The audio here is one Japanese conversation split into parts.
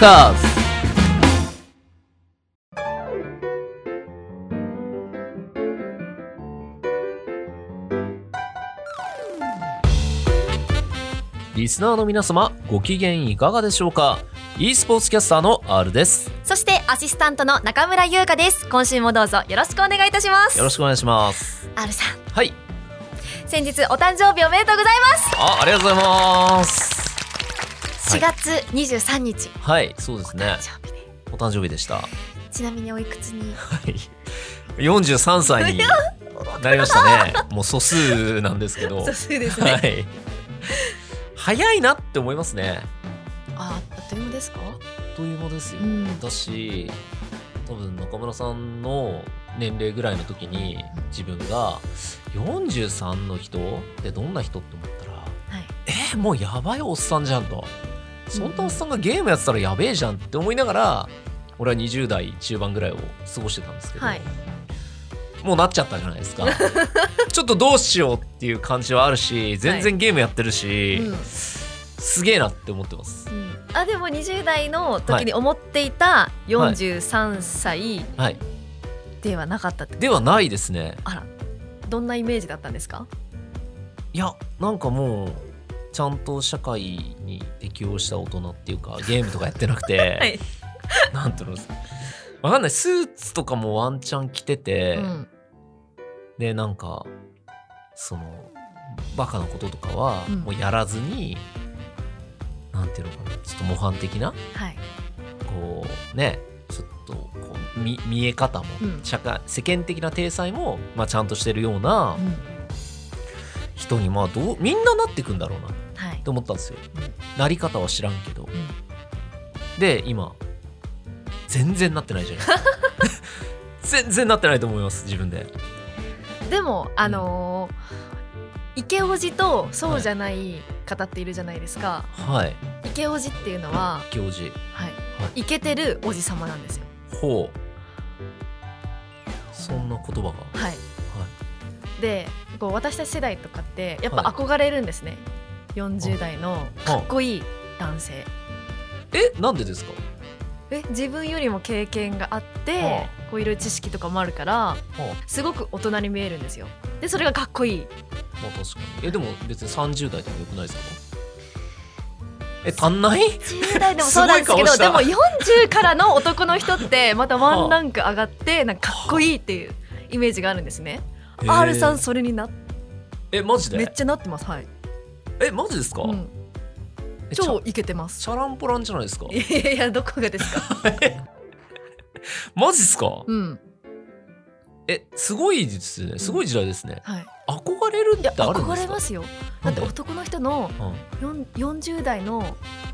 カーズリスナーの皆様ご機嫌いかがでしょうか？e スポーツキャスターの R です。そしてアシスタントの中村優香です。今週もどうぞよろしくお願いいたします。よろしくお願いします。R さん。はい。先日お誕生日おめでとうございます。あありがとうございます4月23日、はいそうですね。お誕生日でした。はちなみにおいくつに？い。43歳になりましたね。もう素数なんですけど。そうですね、はい。早いなって思いますね。ああっという間ですか？あっという間ですよ、うん。だし多分中村さんの年齢ぐらいの時に自分が43の人ってどんな人って思ったらはい。えーもうやばいおっさんじゃんとそん。なおっさんがゲームやってたらやべえじゃんって思いながら俺は20代中盤ぐらいを過ごしてたんですけど、はい。もうなっちゃったじゃないですか。ちょっとどうしようっていう感じはあるし全然ゲームやってるし、うん。すげえなって思ってます。うん。あでも20代の時に思っていた43歳はい。ではなかったって、ではないですね。あらどんなイメージだったんですか？いやなんかもうちゃんと社会に適応した大人っていうか ゲームとかやってなくて、はい。なんていうのわかんない。スーツとかもワンチャン着てて、うん。でなんかそのバカなこととかはうん。もうやらずに、なんていうのかなちょっと模範的なはい。こうねちょっとこう見見え方も、うん。社会世間的な体裁も、まあ、ちゃんとしてるようなうん人にまあどうみんななっていくんだろうな。っはい。て思ったんですよ。うん。なり方は知らんけど。で今全然なってないじゃない。ですか。全然なってないと思います自分で。でもあのーイケオジとそうじゃない方っているじゃないですか、はい。イケオジっていうのは、教授はい、イケてるおじさまなんですよ。ほう。そんな言葉が。はい。でこう私たち世代とかってやっぱはい。憧れるんですね、40代のかっこいい男性。えなんでですか？え自分よりも経験があって、はこういろいろ知識とかもあるからはすごく大人に見えるんですよ。でそれがかっこいい。あまあ確かに。えでも別に30代でもよくないですか？え足んない？10代でもそうなんですけどでも40からの男の人ってまたワンランク上がってなんかかっこいいっていうイメージがあるんですね。R さんそれになえマジで？めっちゃなってます。はい、えマジですか、うん、超イケてます。チャランポランじゃないですか？いやいやどこがですか？マジっすか？うん。えすごいですね。すごい時代ですね、はい。憧れるっていやあるんですか？憧れますよ。だって男の人のうん。4 40代の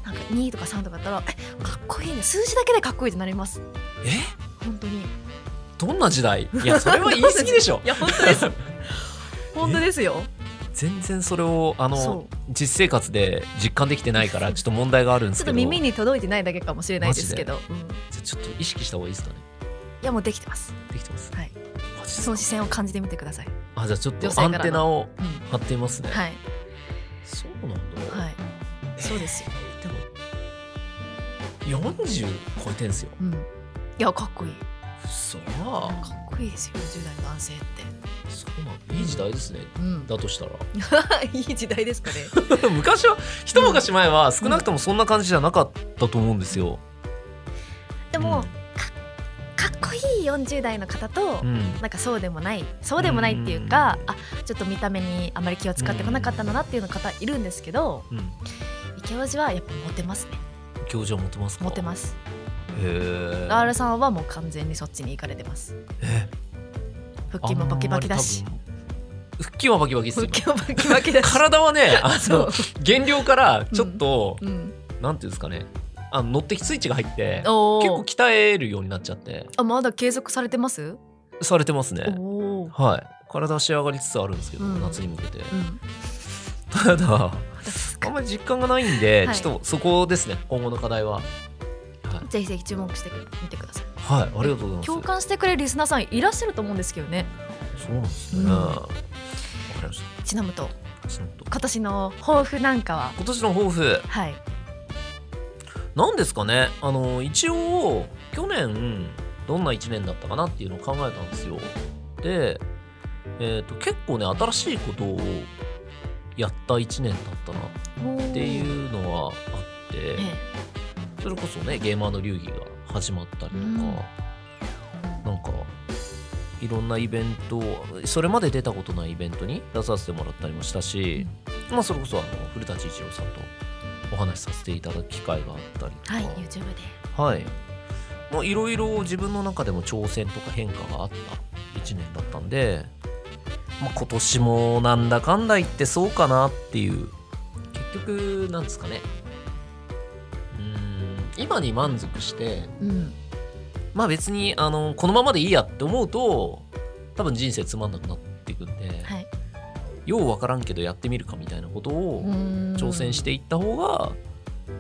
なんか2とか3とかだったらえかっこいいね。数字だけでかっこいいってなります。え？本当に。どんな時代？いやそれは言い過ぎでしょ いや本当です。本当ですよ。全然それをあのそ実生活で実感できてないから ちょっと問題があるんですけどちょっと耳に届いてないだけかもしれないですけど、うん、いじゃあちょっと意識した方がいいですかねやもうできてます。できてます？はい。その視線を感じてみてください。あじゃあちょっとアンテナをうん張っていますね、はいそうなんだ、はい。そうですよ。でも40超えてんすようん。いやかっこいい。嘘かっこいいですよ。10代の男性って。そうなんだいい時代ですね。うん。だとしたら。いい時代ですかね。昔は一昔前は少なくともそんな感じじゃなかったと思うんですよ、でも、うん。かっこいい40代の方と、うん。なんかそうでもないそうでもないっていうか、あちょっと見た目にあまり気を使ってこなかったんだなっていうの方いるんですけど、うん。池王子はやっぱモテますね。教授はモテますか？モテますすへえ R さんはもう完全にそっちに行かれてます。え？腹筋もバキバキだし。腹筋はバキバキです。よ腹筋もバキバキだし。体はねあの減量からちょっと、うん。なんていうんですかね。あの乗ってきスイッチが入ってお結構ー鍛えるようになっちゃって。あまだ継続されてます？されてますね。はい。体は仕上がりつつあるんですけど、うん。夏に向けて。うん、ただあんまり実感がないんで、はい。ちょっとそこですね今後の課題ははい、ぜひぜひ注目してみてください。はい、ありがとうございます。共感してくれるリスナーさんいらっしゃると思うんですけどね。そうなんですね、うん。わかりましちなむと今年の抱負なんかは？今年の抱負。はい。なんですかね。あの一応去年どんな1年だったかなっていうのを考えたんですよ。で、えー、と結構ね新しいことをやった1年だったなってういうのはあって。えそれこそねゲーマーの流儀が始まったりとか、うん。なんかいろんなイベントそれまで出たことないイベントに出させてもらったりもしたし、まあそれこそあの古舘一郎さんとお話しさせていただく機会があったりとか。はい YouTube で。はい。まあいろいろ自分の中でも挑戦とか変化があった1年だったんで、まあ、今年もなんだかんだ言ってそうかなっていう。結局なんですかね今に満足してうん。まあ別にあのこのままでいいやって思うと多分人生つまんなくなっていくんで、はい。ようわからんけどやってみるかみたいなことを挑挑戦していった方が、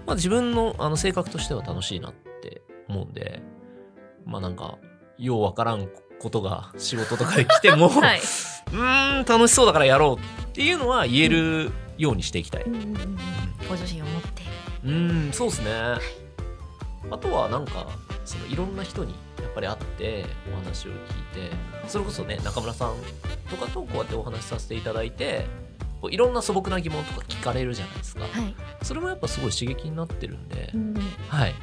まあ、自分のあの性格としては楽しいなって思うんでまあなんかようわからんことが仕事とかで来ても、はい。うーん楽しそうだからやろうっていうのは言えるようにしていきたい。うんご自身を持って。うーんそうですねあとはなんかそのいろんな人にやっぱり会ってお話を聞いてそれこそね中村さんとかとこうやってお話しさせていただいてこういろんな素朴な疑問とか聞かれるじゃないですか。はい。それもやっぱすごい刺激になってるんで、うんはい。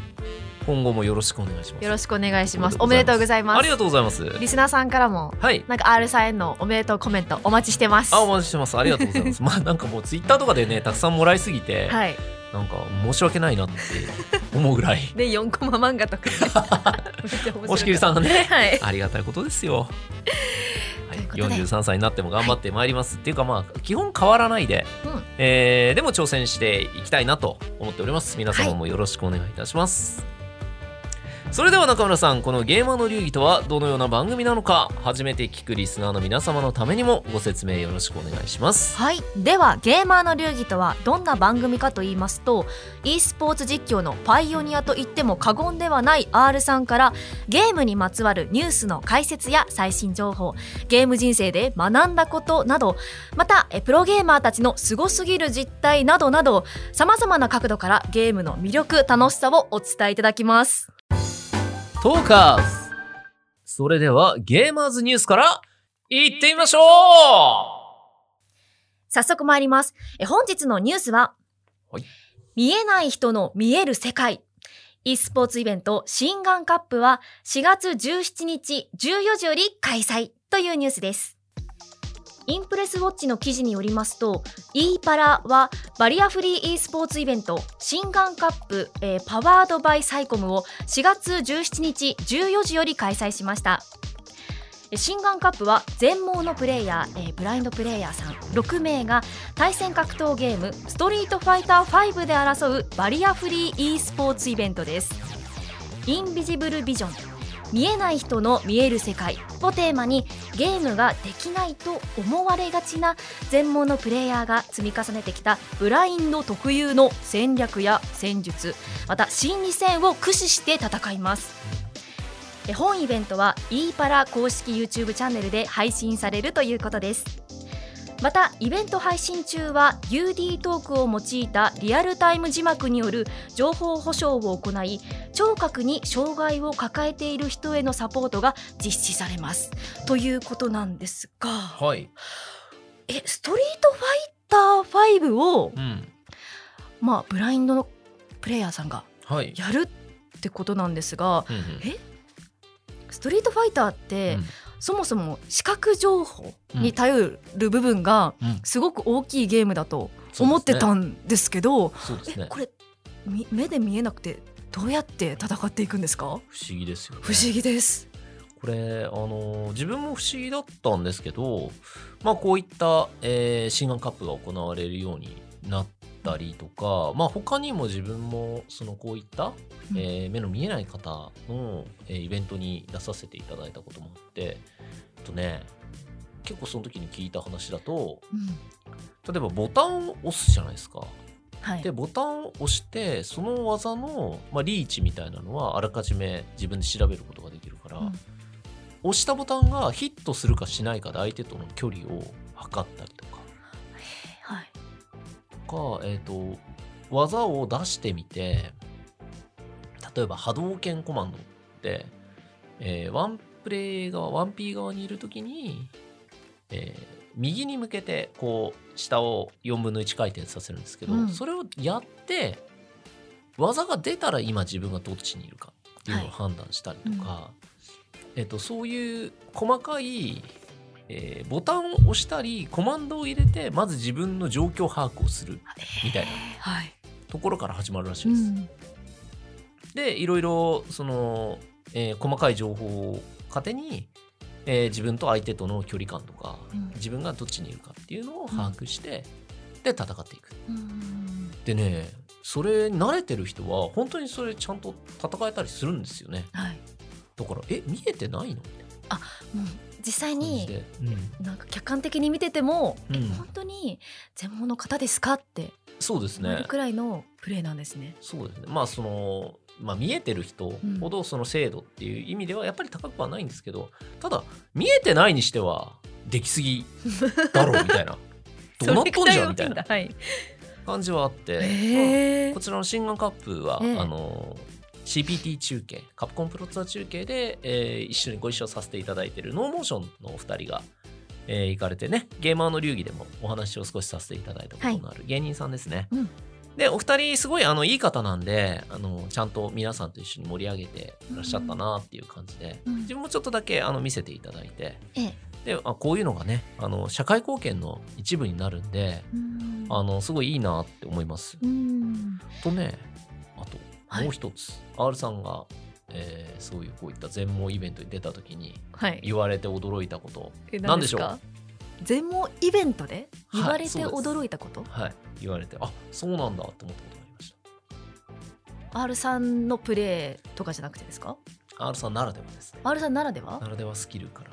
今後もよろしくお願いします。よろしくお願いします。おめでとうございます。ありがとうございます。リスナーさんからもはい。なんか R さんへのおめでとうコメントお待ちしてます。あお待ちしてます。ありがとうございます。まあなんかもうツイッターとかでねたくさんもらいすぎて、はいなんか申し訳ないなって思うぐらい。で4コマ漫画とか 押切さんがねはい。ありがたいことですよ。はいということで。43歳になっても頑張ってまいります、っていうかまあ基本変わらないで、うん。えーでも挑戦していきたいなと思っております。皆様もよろしくお願いいたします、それでは中村さんこのゲーマーの流儀とはどのような番組なのか初めて聞くリスナーの皆様のためにもご説明よろしくお願いします。はい。ではゲーマーの流儀とはどんな番組かと言いますと e スポーツ実況のパイオニアと言っても過言ではない R さんからゲームにまつわるニュースの解説や最新情報ゲーム人生で学んだことなどまたプロゲーマーたちのすごすぎる実態などなどさまざまな角度からゲームの魅力楽しさをお伝えいただきます。トーカーズ。それではゲーマーズニュースからいってみましょう。早速参ります。え本日のニュースは、はい。見えない人の見える世界。e スポーツイベント心眼カップは4月17日14時より開催というニュースです。インプレスウォッチの記事によりますと e パラはバリアフリー e スポーツイベント心眼カップ、えーパワードバイサイコムを4月17日14時より開催しました。え心眼カップは全盲のプレイヤー、えーブラインドプレイヤーさん6名が対戦格闘ゲームストリートファイター5で争うバリアフリー e スポーツイベントですインビジブルビジョン見えない人の見える世界をテーマにゲームができないと思われがちな全盲のプレイヤーが積み重ねてきたブラインド特有の戦略や戦術また心理戦を駆使して戦います。本イベントは e パラ公式 YouTube チャンネルで配信されるということです。またイベント配信中は UD トークを用いたリアルタイム字幕による情報保障を行い聴覚に障害を抱えている人へのサポートが実施されます。ということなんですがはい。えストリートファイター5をうん。まあブラインドのプレイヤーさんがはい。やるってことなんですがうんうん。え？ストリートファイターって、うんそもそも視覚情報に頼る部分がうん。すごく大きいゲームだと思ってたんですけど、ね。えこれみ目で見えなくてどうやって戦っていくんですか？不思議ですよね。不思議です。これあの自分も不思議だったんですけどまあこういった、えー、心眼カップが行われるようになったりとかまあ他にも自分もそのこういった、うん。えー目の見えない方の、えーイベントに出させていただいたこともあってあとね結構その時に聞いた話だとうん。例えばボタンを押すじゃないですか。はい。でボタンを押してその技の、まあ、リーチみたいなのはあらかじめ自分で調べることができるから、うん。押したボタンがヒットするかしないかで相手との距離を測ったりとか。はいか、えー、と技を出してみて例えば波動拳コマンドって、えーワンプレイ側ワンピー側にいる時に、えー右に向けてこう下を4分の1回転させるんですけど、うん。それをやって技が出たら今自分がどっちにいるかっていうのを判断したりとか、えっとそういう細かい、えーボタンを押したりコマンドを入れてまず自分の状況把握をするみたいなはい。ところから始まるらしいです。うん。でいろいろその、えー細かい情報を糧に、えー自分と相手との距離感とか、うん自分がどっちにいるかっていうのを把握して、で戦っていく。うんでねそれ慣れてる人は本当にそれちゃんと戦えたりするんですよね。はい。だからえ見えてないの？みたいうん実際にで。なんか客観的に見てても、うんうん本当に全盲の方ですかってそうですね。くらいのプレーなんですね。そうですね。まあその、まあ、見えてる人ほどその精度っていう意味ではやっぱり高くはないんですけどただ見えてないにしてはできすぎだろうみたいな どうなっとんじゃんみたいなはい。感じはあって、えーこちらの新眼カップは、ええあの CPT 中継カプコンプロツアー中継で、えー一緒にご一緒させていただいているノーモーションのお二人が、えー行かれてねゲーマーの流儀でもお話を少しさせていただいたことのある芸人さんですね。うん。でお二人すごいあのいい方なんであのちゃんと皆さんと一緒に盛り上げていらっしゃったなっていう感じで、うん。自分もちょっとだけあの見せていただいてええ。であこういうのがねあの社会貢献の一部になるんでうん。あのすごいいいなって思います。うん。とねもう一つ、R さんが、えーそういうこういった全盲イベントに出た時にはい。言われて驚いたことえ何でしょう？か全盲イベントで言われて驚いたこと、はい言われてあそうなんだって思ったことがありまし R さんのプレーとかじゃなくてですか？た R さんならではですね。R さんならでは？ならではスキルから。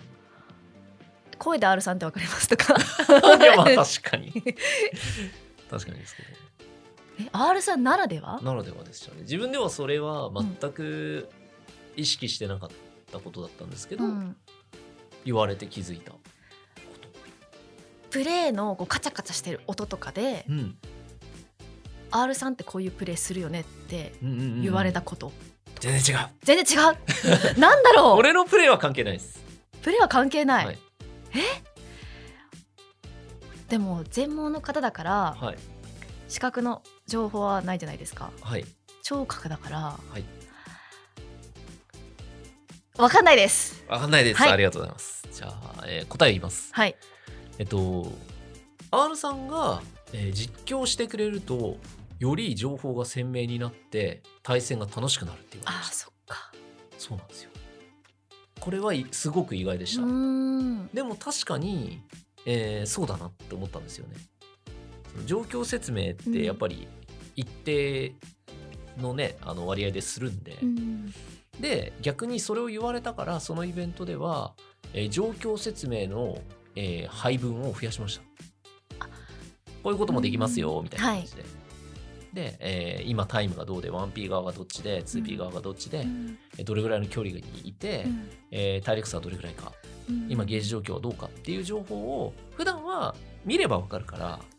声で R さんってわかりますとか。いやまあ 確かに。確かにですけえ R さんならでは？どならではでしたね。自分ではそれは全く意識してなかったことだったんですけど、うん。言われて気づいたこプレーのこうカチャカチャしてる音とかでと、うん。R さんってこういうプレーするよねってうんうんうんうん。言われたこと、全然違う。全然違う？なんだろう？俺のプレイは関係ないです。プレーは関係ない、はい。でも全盲の方だからはい。視覚の情報はないじゃないですか。はい。聴覚だから。はい。わかんないです。わかんないです、はい。ありがとうございます。じゃあ、えー答え言います。はい。えっと R さんが、えー実況してくれるとより情報が鮮明になって対戦が楽しくなるって言われあそっか。そうなんですよ。これはいすごく意外でした、でも確かに、えーそうだなって思ったんですよね状況説明ってやっぱり一定のねあの割合でするんで、うん。で逆にそれを言われたからそのイベントでは、えー状況説明の、えー配分を増やしました。こういうこともできますよみたいな感じで、で、えー今タイムがどうで 1P 側がどっちで 2P 側がどっちで、うん。えーどれぐらいの距離にいて、うん。えー体力差はどれぐらいか。うん。今ゲージ状況はどうかっていう情報を普段は見ればわかるからえ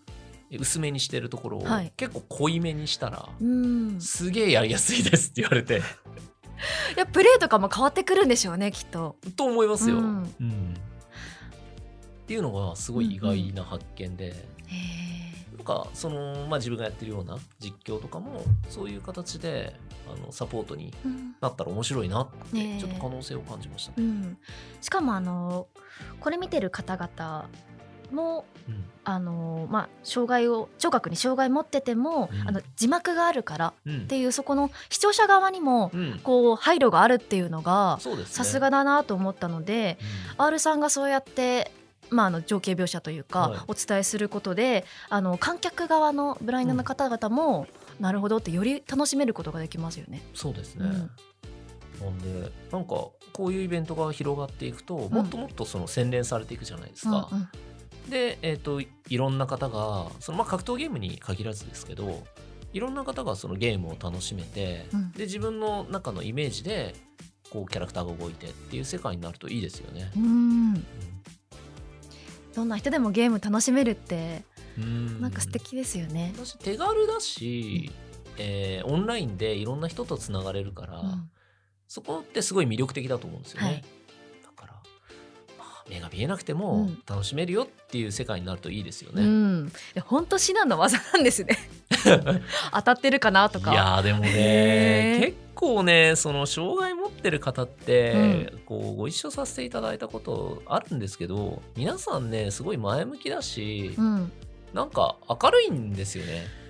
薄めにしてるところをはい。結構濃いめにしたら、うん。すげえやりやすいですって言われて。いやプレーとかも変わってくるんでしょうねきっと。と思いますよ。ううん。んっていうのがすごい意外な発見で、へえなんかその、まあ、自分がやってるような実況とかもそういう形であのサポートにうん。なったら面白いなって、ちょっと可能性を感じました。ね。うん、しかもあのこれ見てる方々もうん。あの、まあ、障害を聴覚に障害持ってても、うん。あの字幕があるからうん。っていうそこの視聴者側にもうん。こう配慮があるっていうのがさすがだなと思ったので、うん。R さんがそうやって、まあ、あの情景描写というか、はい。お伝えすることであの観客側のブラインドの方々も、なるほどってより楽しめることができますよね。そうですね、うん。なんでなんかこういうイベントが広がっていくと、もっともっとその洗練されていくじゃないですか。うんうんで、えー、といろんな方がその、まあ、格闘ゲームに限らずですけどいろんな方がそのゲームを楽しめて、うん。で自分の中のイメージでこうキャラクターが動いてっていう世界になるといいですよね。うん。どんな人でもゲーム楽しめるってうん。なんか素敵ですよね。私手軽だしえーオンラインでいろんな人とつながれるから、うん。そこってすごい魅力的だと思うんですよね。はい目が見えなくてうもん。楽しめるよっていう世界になるといいですようね。ん、で本当至難の技なんですね。当たってるかなとか。いやーでもね結構ねその障害持ってる方って、こうご一緒させていただいたことあるんですけど皆さんねすごい前向きだし、うん、なんか明るいんですよね。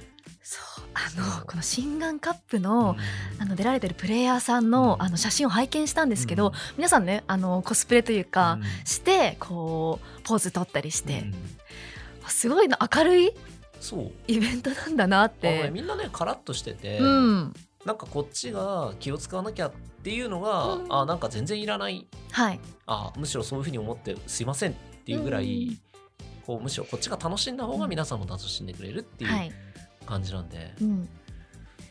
あのこの心眼カップのあの出られてるプレイヤーさんのうん。あの写真を拝見したんですけど、うん。皆さんねあのコスプレというか、うん。してこうポーズ取ったりして。すごいな明るいそう。イベントなんだなって。みんなねカラッとしてて、うん、なんかこっちが気を使わなきゃっていうのが、うん。あなんか全然いらない。はい、あむしろそういうふうに思ってすいませんっていうぐらい、うん。こうむしろこっちが楽しんだ方が皆さんも楽しんでくれるっていうはい、感じなんで、うん、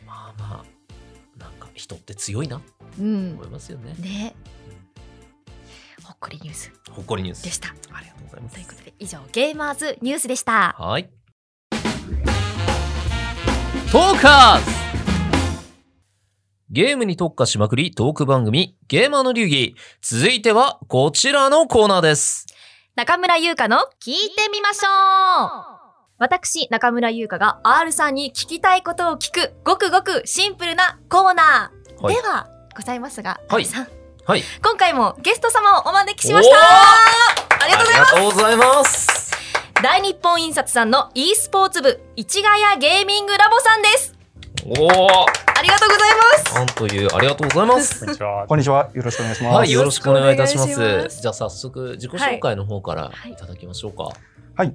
まあまあなんか人って強いな思い、ますよね。ね、ほっこりニュース。ほっこりニュース。でした。ありがとうございます。ということで以上ゲーマーズニュースでした。はい。トーカーズ。ゲームに特化しまくりトーク番組ゲーマーの流儀。続いてはこちらのコーナーです。中村優香の聞いてみましょう私、中村優香が R さんに聞きたいことを聞く、ごくごくシンプルなコーナー、はい。ではございますが、はい。R さん、はい。今回もゲスト様をお招きしました。ありがとうございます。ありがとうございます。大日本印刷さんの e スポーツ部、市ヶ谷ゲーミングラボさんです。おおありがとうございます。なんというありがとうございます。こんにちは。こんにちは。よろしくお願いします。はい、よろしくお願いいたします。ますじゃあ早速自己紹介の方からはい。い。ただきましょうか。はい、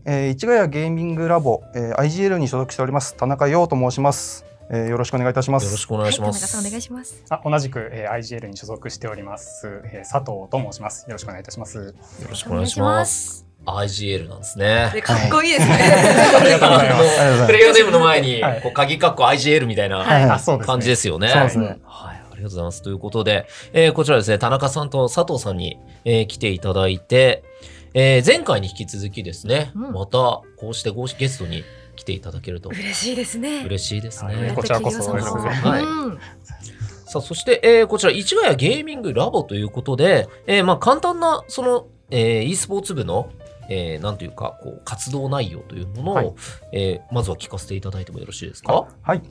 えー、市ヶ谷ゲーミングラボ、えー、IGL に所属しております田中陽と申します。えー、よろしくお願いいたします。よろしくお願いしまはい、田中さんお願いす。します。あ同じく、えー、IGL に所属しております、えー、佐藤と申します。よろしくお願いいたします。よろしくお願いします。IGL なんですね。でかっこいいですね。ありがとうございます。ありがとうございますプレイヤーネームの前にはい、こう鍵括弧 IGL みたいな。感じですよね。そうですね。はい、ありがとうございます。ということで、えーこちらですね、田中さんと佐藤さんに、えー来ていただいて、えー前回に引き続きですね、うん。またこうしてゴーゲストに来ていただけると。嬉しいですね。嬉しいですね。はい。こちらこそ。企業様お願いします。はい。うん。さあ、そして、えーこちら、市ヶ谷ゲーミングラボということで、えーまあ、簡単な、その、えー e スポーツ部の、えーなんというか、こう、活動内容というものを、はい。えーまずは聞かせていただいてもよろしいですか？はい。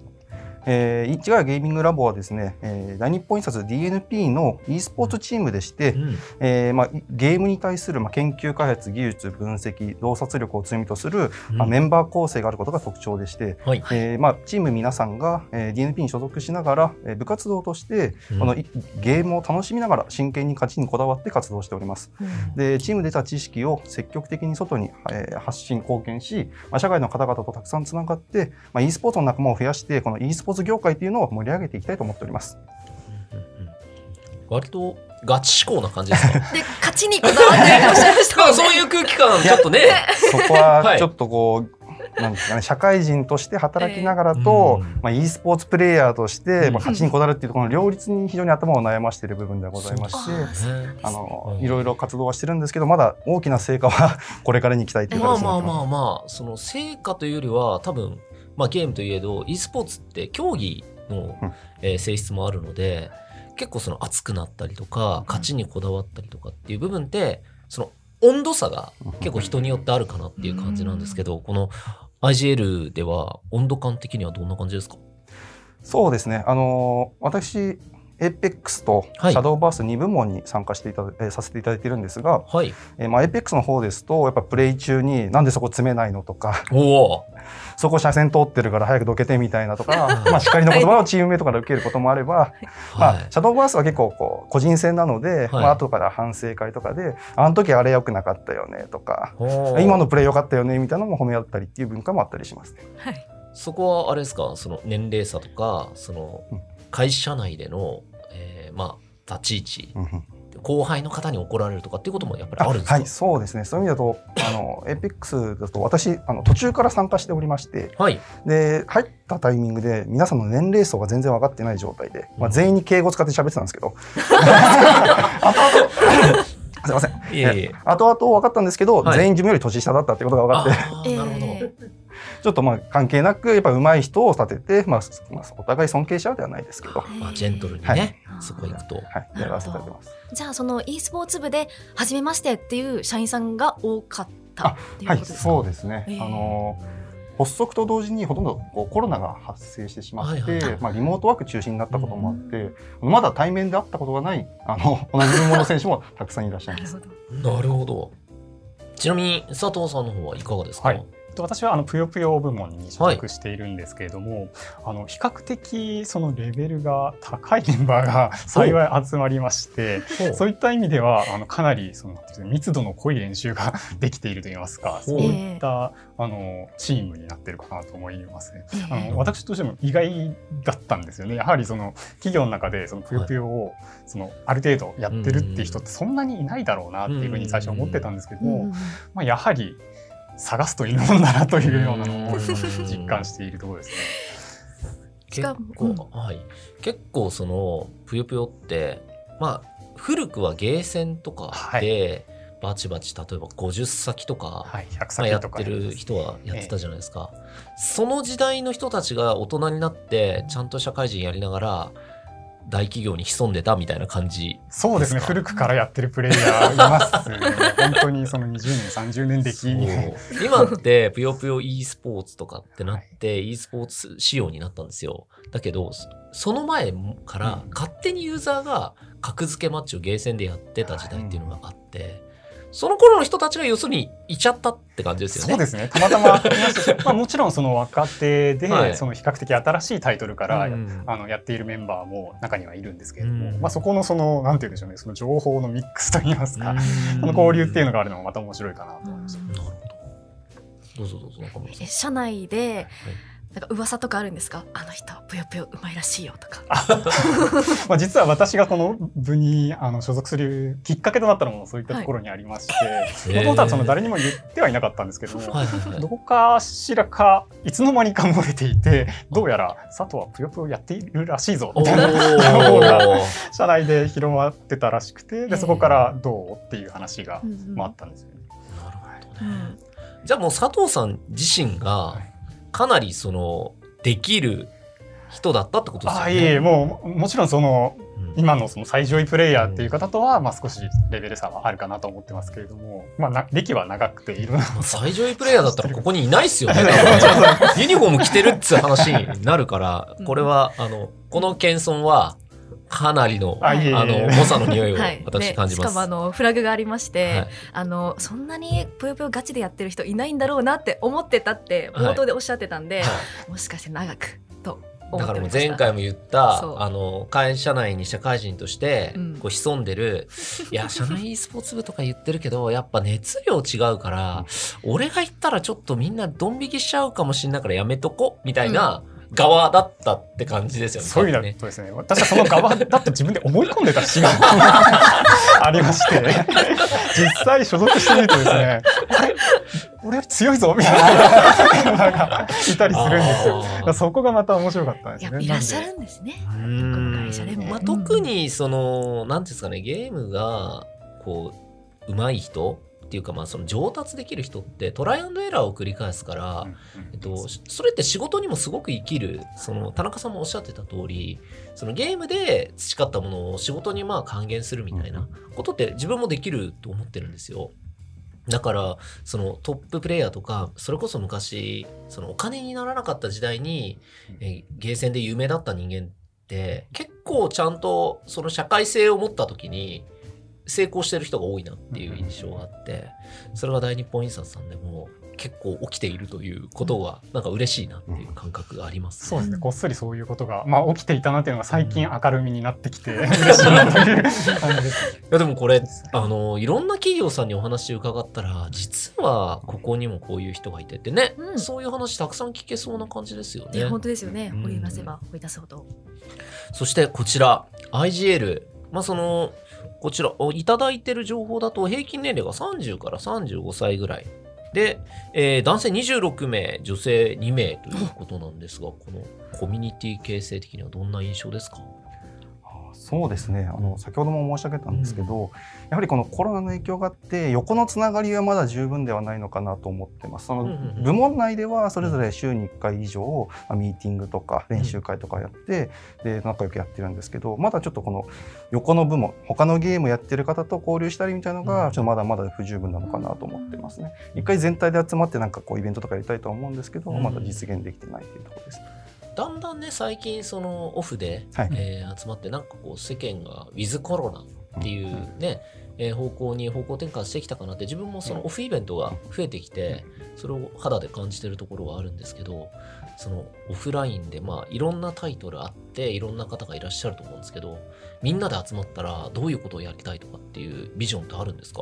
えー、市ヶ谷ゲーミングラボはですね、えー、大日本印刷 DNP の e スポーツチームでして、うん。えーまあ、ゲームに対する、まあ、研究開発技術分析洞察力を積みとする、まあ、メンバー構成があることが特徴でして、はい。えーまあ、チーム皆さんが、えー DNP に所属しながら、えー部活動として、うんこのいゲームを楽しみながら真剣に勝ちにこだわって活動しております。でチームで得た知識を積極的に外に、えー発信貢献し、まあ、社会の方々とたくさんつながって、まあ、e スポーツの仲間を増やしてこの e スポーツ業界というのを盛り上げていきたいと思っております。割と、ガチ志向な感じですか？で、勝ちにこだわっていらっしゃいましたね。そういう空気感、ちょっとね。そこははいちょっとこう、なんですかね、社会人として働きながらと、うん。まあ、e スポーツプレイヤーとして、うん。まあ、勝ちにこだわるっていうところの両立に非常に頭を悩ましている部分ではございますねあのうんいろいろ活動はしてるんですけどまだ大きな成果は これからに期待というまあ形になってますまあまあまあ、その成果というよりは、多分、まあゲームといえど、e スポーツって競技の、うん。えー性質もあるので、結構その熱くなったりとか、勝ちにこだわったりとかっていう部分って、その温度差が結構人によってあるかなっていう感じなんですけど、この IGL では温度感的にはどんな感じですか？そうですね。あのー私、APEX とはい Shadowverse 2部門に参加していただ、えーさせていただいているんですが、はい。えーまあ、APEX の方ですと、やっぱプレイ中になんでそこ詰めないのとか、おお そこ車線通ってるから早くどけてみたいなとか、まあ、叱りの言葉をチームメイトから受けることもあれば、まはいあ、。シャドーバースは結構こう個人戦なので、はいまあ後から反省会とかで、あの時あれ良くなかったよねとか、今のプレイ良かったよねみたいなのも褒め合ったりっていう文化もあったりしますね。はい。そこはあれですか？その年齢差とかそのうん会社内での、えーまあ立ち位置後輩の方に怒られるとかっていうこともやっぱりあるんですか？はい、そうですね。そういう意味だと、あの、エペックスだと私、あの、途中から参加しておりまして、はい。で、入ったタイミングで、皆さんの年齢層が全然分かってない状態で、まあ、うん全員に敬語使って喋ってたんですけど、あとあと、すいません。いえいえ。後々分かったんですけど、はい。全員自分より年下だったってことが分かって、なるほど、えちょっとまあ関係なくやっぱ上手い人を立てて、まあ、まあ、お互い尊敬し合うではないですけど、はまあ、ジェントルにね、はい。そこ行くと。い、やらせていただいてます。じゃあその e スポーツ部で初めましてっていう社員さんが多かったっていうはい、ことですか、そうですね。えー。あの発足と同時にほとんどこうコロナが発生してしまって、はいはいまあ、リモートワーク中心になったこともあって、まだ対面で会ったことがないあの同じ部の選手もたくさんいらっしゃいます。なるほど。ちなみに佐藤さんの方はいかがですか、はい。と私はあのぷよぷよ部門に所属しているんですけれども、あの比較的そのレベルが高いメンバーが幸い集まりましてそういった意味ではあのかなりその密度の濃い練習が できているといいますかそういった、あのチームになってるかなと思いますね。あえ。の私としても意外だったんですよね。やはりその企業の中でそのぷよぷよをそのある程度やってるっていう人ってそんなにいないだろうなっていうふうに最初思ってたんですけども、まあ、やはり探すといいもんだなというようなのをうん。実感しているところですね。結構、はい、結構そのぷよぷよってまあ古くはゲーセンとかで、バチバチ例えば50先とか、はい、100まあ、先とかやってる人はやってたじゃないですか、その時代の人たちが大人になってちゃんと社会人やりながら大企業に潜んでたみたいな感じそうですね。古くからやってるプレイヤーいますね。本当にその20年30年歴今ってぷよぷよ e スポーツとかってなって、e スポーツ仕様になったんですよ。だけどそその前からうん。勝手にユーザーが格付けマッチをゲーセンでやってた時代っていうのがあって、その頃の人たちが要するにいちゃったって感じですよね。そうですね。たまたまいましたしまあ、もちろんその若手で、はい。その比較的新しいタイトルから、うん。あのやっているメンバーも中にはいるんですけれども、うん。まあ、そこのそのなんて言うんでしょうねその情報のミックスといいますか、うん。その交流っていうのがあるのもまた面白いかなと思いました。なるほど。どうぞどうぞ中村さん。え社内でなんか噂とかあるんですか？あの人ぷよぷようまいらしいよとか。まあ、実は私がこの部にあの所属するきっかけとなったのもそういったところにありまして。もともとはその誰にも言ってはいなかったんですけどどこかしらかいつの間にか漏れていてどうやら佐藤はぷよぷよやっているらしいぞおみたいなー。社内で広まってたらしくてでそこからどうっていう話がああったんですよね。なるほどね。うんじゃあもう佐藤さん自身がはいかなりそのできる人だったってことですよね。あいえいえもうもちろんそのうん今のその最上位プレイヤーっていう方とは、まあ、少しレベル差はあるかなと思ってますけれども、まあ、な歴は長くていろんなまあ最上位プレイヤーだったらここにいないっすよね。ねユニフォーム着てるっつう話になるから、これは、あの、この謙遜は、かなりの、あの、猛者の匂いを はい、私感じます。でしかもあのフラグがありまして、はい。あのそんなにぷよぷよガチでやってる人いないんだろうなって思ってたってはい。冒頭でおっしゃってたんで、はい。もしかして長くと思だからもう前回も言ったあの会社内に社会人としてうん。こう潜んでる、いや 社内 e スポーツ部とか言ってるけどやっぱ熱量違うから、俺が言ったらちょっとみんなドン引きしちゃうかもしんないからやめとこみたいな側だったって感じですよね。そういう意味だとですね。私はその側だと自分で思い込んでた節が ありまして。実際所属してみるとですねあれ？俺強いぞみたいな。メンバーがいたりするんですよ。そこがまた面白かったんですね。いやいらっしゃるんですね。会社でも、まあ、特にそのなんていうんですかねゲームがこう上手い人っていうかまあその上達できる人ってトライアンドエラーを繰り返すから、えっと、それって仕事にもすごく生きるその田中さんもおっしゃってた通りそのゲームで培ったものを仕事にまあ還元するみたいなことって自分もできると思ってるんですよ。だからそのトッププレイヤーとかそれこそ昔そのお金にならなかった時代に、えーゲーセンで有名だった人間って結構ちゃんとその社会性を持った時に成功してる人が多いなっていう印象があってそれが大日本印刷さんでも結構起きているということはなんか嬉しいなっていう感覚があります、そうですね、こっそりそういうことが、まあ、起きていたなっていうのが最近明るみになってきて、嬉しいなという感じです。いやでもこれあのいろんな企業さんにお話伺ったら実はここにもこういう人がいてってね、うん。そういう話たくさん聞けそうな感じですよね。本当ですよね。うん。掘り出せば掘り出すほど、そしてこちら IGL まあそのこちらいただいてる情報だと平均年齢が30から35歳ぐらい。で、えー男性26名女性2名ということなんですがこのコミュニティ形成的にはどんな印象ですか？そうですね。あの先ほども申し上げたんですけど、やはりこのコロナの影響があって横のつながりはまだ十分ではないのかなと思ってます。そのうんうんうん。部門内ではそれぞれ週に1回以上、まあミーティングとか練習会とかやって、で仲良くやってるんですけどまだちょっとこの横の部門他のゲームやってる方と交流したりみたいなのうん。がちょっとまだまだ不十分なのかなと思ってますね。一回全体で集まってなんかこうイベントとかやりたいとは思うんですけど、うん。まだ実現できてないというところです。だんだんね最近そのオフで、はい。えー集まってなんかこう世間がウィズコロナっていうね、えー方向に方向転換してきたかなって自分もそのオフイベントが増えてきてそれを肌で感じてるところはあるんですけどそのオフラインでまあいろんなタイトルあっていろんな方がいらっしゃると思うんですけどみんなで集まったらどういうことをやりたいとかっていうビジョンってあるんですか？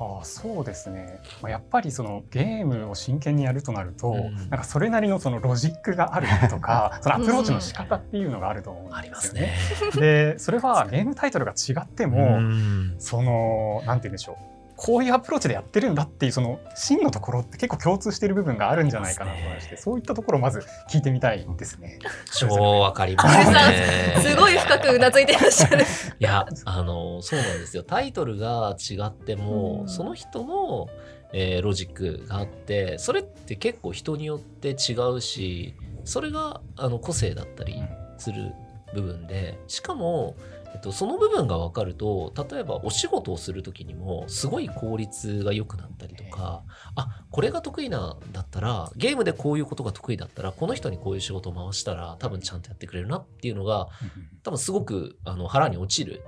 ああそうですね、まあ、やっぱりそのゲームを真剣にやるとなると、うん。なんかそれなりのそのロジックがあるとか そのアプローチの仕方っていうのがあると思うん。でますすね。よ。でそれはゲームタイトルが違っても、うん。そのなんて言うんでしょうこういうアプローチでやってるんだっていうその真のところって結構共通している部分があるんじゃないかなと思いましてそういったところをまず聞いてみたいですね。超わかりますねすごい深くうなずいてらっしゃる。いや、あの、そうなんですよ。タイトルが違っても、うんその人の、えーロジックがあって、それって結構人によって違うし、それがあの個性だったりする部分で、しかも、えっと、その部分が分かると例えばお仕事をする時にもすごい効率が良くなったりとかあこれが得意なんだったらゲームでこういうことが得意だったらこの人にこういう仕事を回したら多分ちゃんとやってくれるなっていうのが多分すごくあの腹に落ちる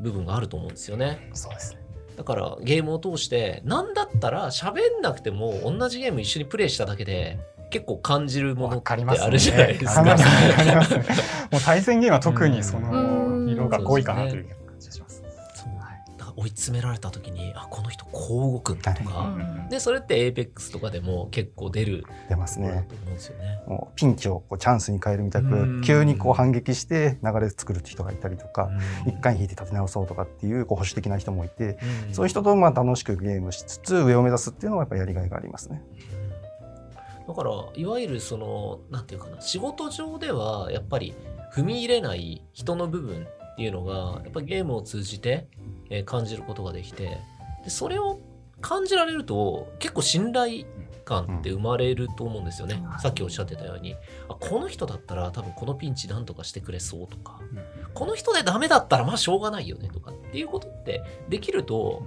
部分があると思うんですよね。そうですね。だからゲームを通してなんだったら喋んなくても同じゲーム一緒にプレイしただけで結構感じるものわってかりますね。あるじゃないですか。わかす わかりますねもう対戦ゲームは特にそうんの色が濃いかなという感じがします。そうだから追い詰められた時にあこの人こう動くんだとか、うんでそれって APEX とかでも結構出る出ますね。ところだと思うんですよね。もうピンチをこうチャンスに変えるみたうんく急にこう反撃して流れ作るって人がいたりとかうん一回引いて立て直そうとかっていうこう保守的な人もいてうんそういう人とまあ楽しくゲームしつつ上を目指すっていうのはやっぱりやりがいがありますね。だからいわゆるそのなんていうかな仕事上ではやっぱり踏み入れない人の部分っていうのがやっぱゲームを通じて、えー感じることができてでそれを感じられると結構信頼感って生まれると思うんですよね、うん。さっきおっしゃってたように。あこの人だったら多分このピンチなんとかしてくれそうとか。この人でダメだったらまあしょうがないよねとかっていうことってできると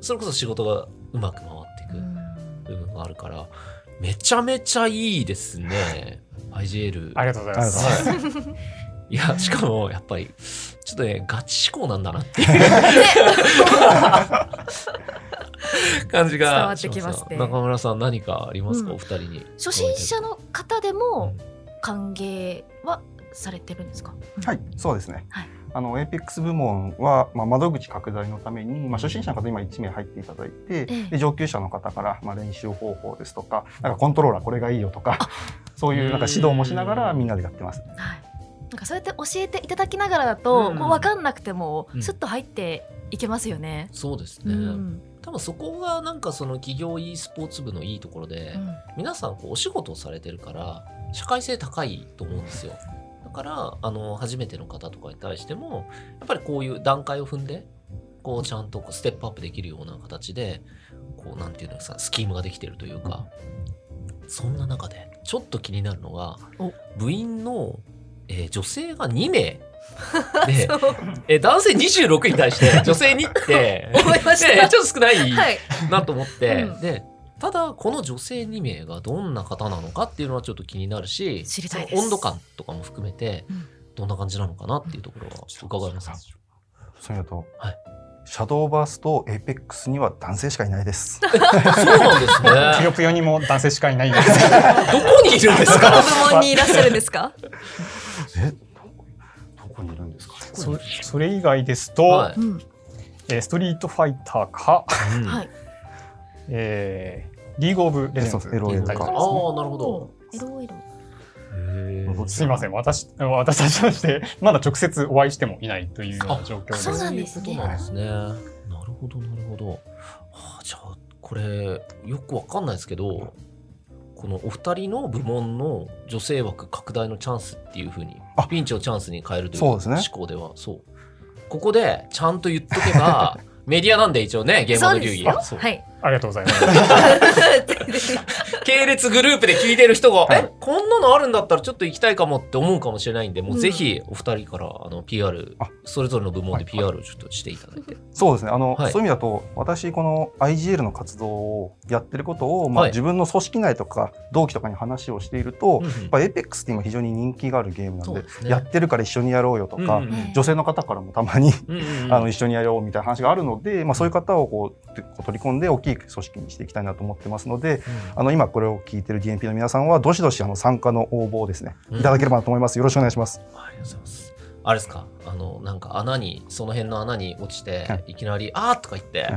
それこそ仕事がうまく回っていく部分があるからめちゃめちゃいいですね。IGL ありがとうございます。ありがとうございはい いやしかもやっぱりちょっとねガチ思考なんだなっていう。感じが伝わってきますね。し中村さん何かありますか、うん。お二人に。初心者の方でうもん。歓迎はされてるんですか？はい、そうですね。はい。あの APEX 部門は、まあ、窓口拡大のために、まあ、初心者の方今1名入っていただいて、ええ。で上級者の方から、まあ、練習方法ですとかなんかコントローラーこれがいいよとかそういうなんか指導もしながらみんなでやってます。はい。なんかそうやって教えていただきながらだと、うん。こう分かんなくてもうん。スッと入っていけますよね。そうですね、うん。多分そこがなんかその企業 e スポーツ部のいいところで、うん。皆さんこうお仕事をされてるから社会性高いと思うんですよ。だからあの初めての方とかに対してもやっぱりこういう段階を踏んでこうちゃんとこうステップアップできるような形でこうなんていうのかさスキームができてるというかそんな中でちょっと気になるのがお。部員の、えー女性が2名。でえー男性26に対して 女性2って。思いました。ねちょっと少ないはい。なと思って、うん。でただこの女性2名がどんな方なのかっていうのはちょっと気になるし知りたいです。その温度感とかも含めてうん。どんな感じなのかなっていうところは伺います。それだと、はいシャドーバースと APEX には男性しかいないです。そうなんですぷね。よぷよにも男性しかいないんです。どこにいるんですどこのか？部門にいらっしゃるんですか？えどこにいるんですか？そそれ以外ですと、はいうん。えーストリートファイターか、うんはい。えーリーグオブレジェンズそうそう LOL かああなるほど。いろいろ。すいません。私私たちとしてまだ直接お会いしてもいないというような状況です。そうなんですね。なんですね。なるほどなるほど。はあ、じゃあこれよくわかんないですけど、このお二人の部門の女性枠拡大のチャンスっていうふうにあピンチをチャンスに変えるというそうですね。思考ではそう。ここでちゃんと言っとけば メディアなんで一応ね現場の流儀。はい。ありがとうございます。系列グループで聞いてる人が、はい。えこんなのあるんだったらちょっと行きたいかもって思うかもしれないん。でもうぜひお二人からあの PR あ。それぞれの部門ではい。PR をちょっとしていただいて、そうですね。あの、はい。そういう意味だと私この IGL の活動をやってることを、まあはい。自分の組織内とか同期とかに話をしていると、やっぱ APEX って今非常に人気があるゲームなんでやってるから一緒にやろうよとか、女性の方からもたまに あの一緒にやろうみたいな話があるので、まあ、そういう方をこう取り込んで大きい組織にしていきたいなと思ってますのであの今これを聞いてる DNP の皆さんはどしどしあの参加の応募をですねうんいただければなと思います。よろしくお願いします。ありがとうございます。あれですか？あの、なんか穴に、その辺の穴に落ちて、、はいきなり、あーとか言って、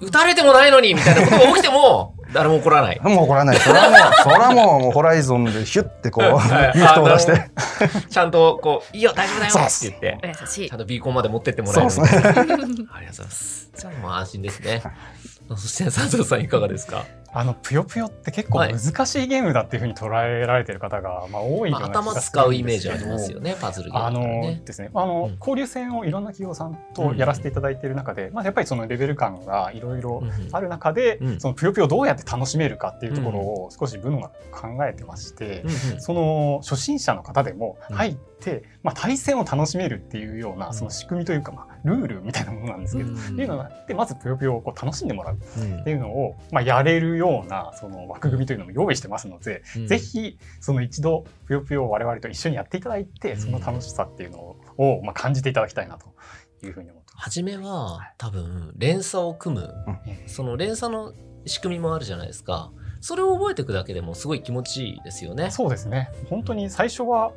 撃たれてもないのにみたいなことが起きても、誰も怒らない。もう怒らない。それはもう、それはもうもうホライゾンでヒュッてこう、はいギフトを出して。ちゃんと、こう、いいよ、大丈夫だよって言って、お優しいちゃんとビーコンまで持ってってもらえそうるですね。ありがとうございます。じゃあ、もう安心ですね。そして、佐藤さんいかがですか？あのぷよぷよって結構はい。難しいゲームだっていうふうに捉えられてる方が、まあ、多いようまあ、な気頭がするん使うイメーですけどジありますよね、パズルゲームあの。ですね、あの、うん。交流戦をいろんな企業さんとやらせていただいている中で、まあ、やっぱりそのレベル感がいろいろある中で、うん。そのぷよぷよをどうやって楽しめるかっていうところを少し部のが考えてまして、その初心者の方でもうん。入って、まあ、対戦を楽しめるっていうようなその仕組みというか、まあ、ルールみたいなものなんですけど、うん。っていうのがあってまずぷよぷよをこう楽しんでもらう。うん。っていうのを、まあ、やれるようなその枠組みというのも用意してますので、うん。ぜひその一度ぷよぷよを我々と一緒にやっていただいて、うん。その楽しさっていうのを、まあ、感じていただきたいなというふうに思ってます。初めは多分連鎖を組む。ええその連鎖の仕組みもあるじゃないですか。それを覚えていくだけでもすごい気持ちいいですよね。そうですね。本当に最初は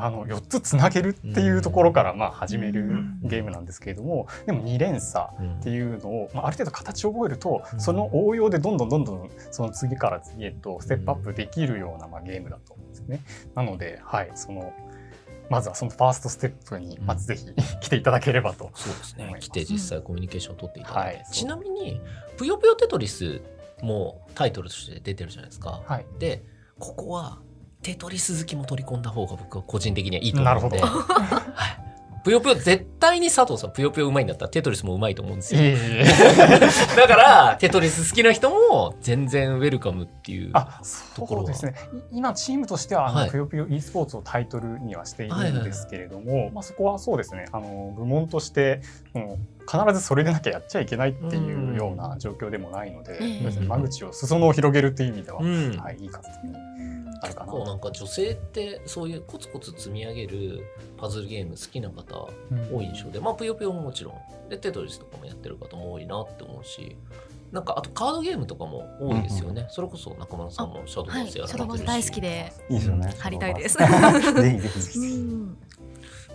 あの4つつなげるっていうところからまあ始めるゲームなんですけれどもでも2連鎖うん。っていうのを、まあ、ある程度形を覚えると、うん。その応用でどんどんどんどんその次から次へとステップアップできるような、まあ、ゲームだと思うんですね。なので、はい、そのまずはそのファーストステップにまずぜひ 来ていただければと。そうですね。来て実際コミュニケーションを取っていただいて、はい。ちなみに「ぷよぷよテトリス」もタイトルとして出てるじゃないですか、はい。でここはテトリス好きも取り込んだ方が僕は個人的にはいいと思うので。なるはい、ぷよぷよ絶対に佐藤さんぷよぷようまいんだったらテトリスもうまいと思うんですよ。だからテトリス好きな人も全然ウェルカムっていうあところですね。い今チームとしてはぷよぷよ e スポーツをタイトルにはしているんですけれども、まあ、そこはそうですね。あの部門として、うん、必ずそれでなきゃやっちゃいけないっていうような状況でもないので、間口を裾野を広げるっていう意味では、うん。はい、いい活動にあるかな。結構なんか女性ってそういうコツコツ積み上げるパズルゲーム好きな方うん。多い印象で、まあぷよぷよももちろん。でテトリスとかもやってる方も多いなって思うし。なんかあとカードゲームとかも多いですよね、それこそ中村さんもシャドウバはい、ースやシャドられてるし、ーバース大好きで、いいですよね。貼りたいです。ぜひぜひぜうひ。ん、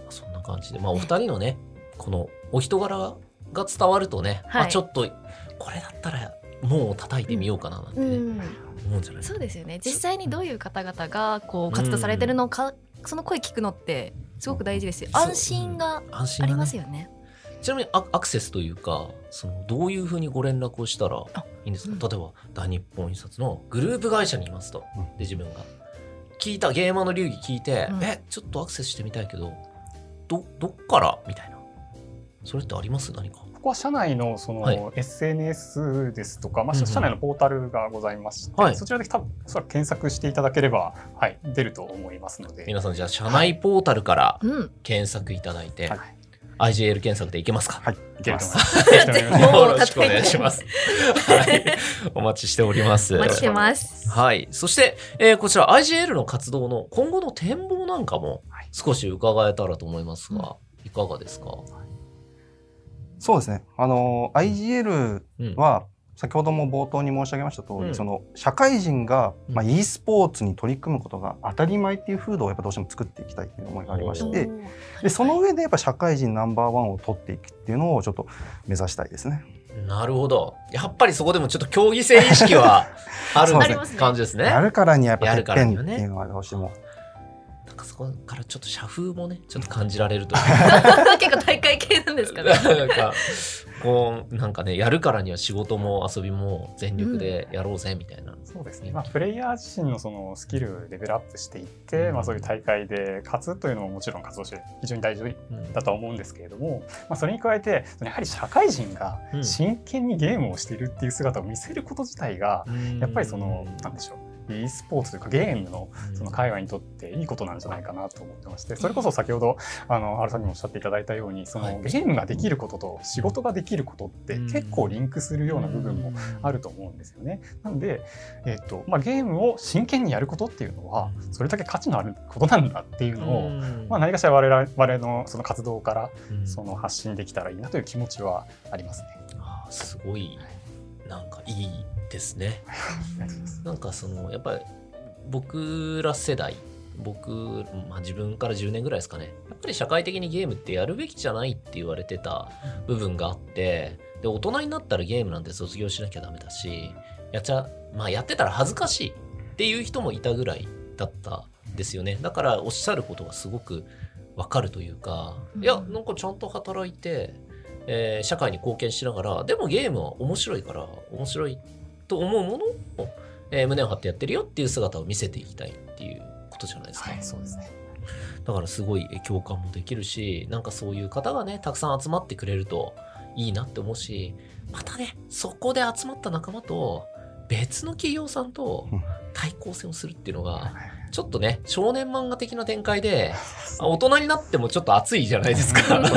そんな感じで。まあお二人のねこのお人柄が伝わるとね、はい。まあ、ちょっとこれだったらもう叩いてみようかななんてね、うん、思うんじゃない？そうですよね。実際にどういう方々がこう活動されてるのか、その声聞くのってすごく大事ですよ。安心がありますよね。ちなみにアアクセスというかそのどういうふうにご連絡をしたらあ。いいんですか、うん。例えば大日本印刷のグループ会社にいますと、うん。で自分が。聞いたゲーマーの流儀聞いて、うん。えちょっとアクセスしてみたいけどどどっから？みたいな。それってあります？何か？ここは社内のその、はい。SNS ですとか、まあ、うんうん。社内のポータルがございまして、はい。そちらで多分おそらく検索していただければ、はい、出ると思いますので。皆さんじゃあ社内ポータルからうん。検索いただいて、はい。IGL 検索でいけますか、はい。いけると思います。よろしくお願いします。はい、お待ちしております。お待ちしてます。はい。そして、えーこちら IGL の活動の今後の展望なんかもはい。少し伺えたらと思いますが、いかがですか？そうですね。あの IGL うん。は先ほども冒頭に申し上げました通り、うんその社会人が、まあ、うん e スポーツに取り組むことが当たり前っていう風土をやっぱどうしても作っていきたいっていう思いがありましてでその上でやっぱ社会人ナンバーワンを取っていくっていうのをちょっと目指したいですね。なるほど。やっぱりそこでもちょっと競技性意識はあるね感じですね。やるからにはやっぱやてっぺんっるからにはねていうのはどうしても。そこからちょっと社風もねちょっと感じられると 結構大会系なんですかね。なんかこうなんかねやるからには仕事も遊びも全力でやろうぜみたいな、そうですね、まあ、プレイヤー自身のそのスキルレベルアップしていって、まあ、そういう大会で勝つというのももちろん活動して非常に大事うんだとは思うんですけれども、まあ、それに加えてやはり社会人がうん。真剣にゲームをしているっていう姿を見せること自体がやっぱりそのなんでしょう e スポーツというかゲームのその海外にとっていいことなんじゃないかなと思ってましてそれこそ先ほどあの原さんにもおっしゃっていただいたようにそはい。のゲームができることと仕事ができることって結構リンクするような部分もあると思うんですよね。なんで、えっとまあ、ゲームを真剣にやることっていうのはそれだけ価値のあることなんだっていうのを、まあ、何かしら我々我々のその活動からその発信できたらいいなという気持ちはありますね。あーすごい。なんかいいですね。なんかそのやっぱり僕ら世代僕、まあ、自分から10年ぐらいですかね。やっぱり社会的にゲームってやるべきじゃないって言われてた部分があってで大人になったらゲームなんて卒業しなきゃダメだしやっちゃまあやってたら恥ずかしいっていう人もいたぐらいだったんですよね。だからおっしゃることがすごくわかるというか、いやなんかちゃんと働いて、えー社会に貢献しながらでもゲームは面白いから面白いと思うものを、えー胸を張ってやってるよっていう姿を見せていきたいっていうことじゃないですか、はい、そうですね。だからすごいえ共感もできるしなんかそういう方がねたくさん集まってくれるといいなって思うしまたねそこで集まった仲間と別の企業さんとうん。対抗戦をするっていうのがちょっとね少年漫画的な展開で あ大人になってもちょっと熱いじゃないですか。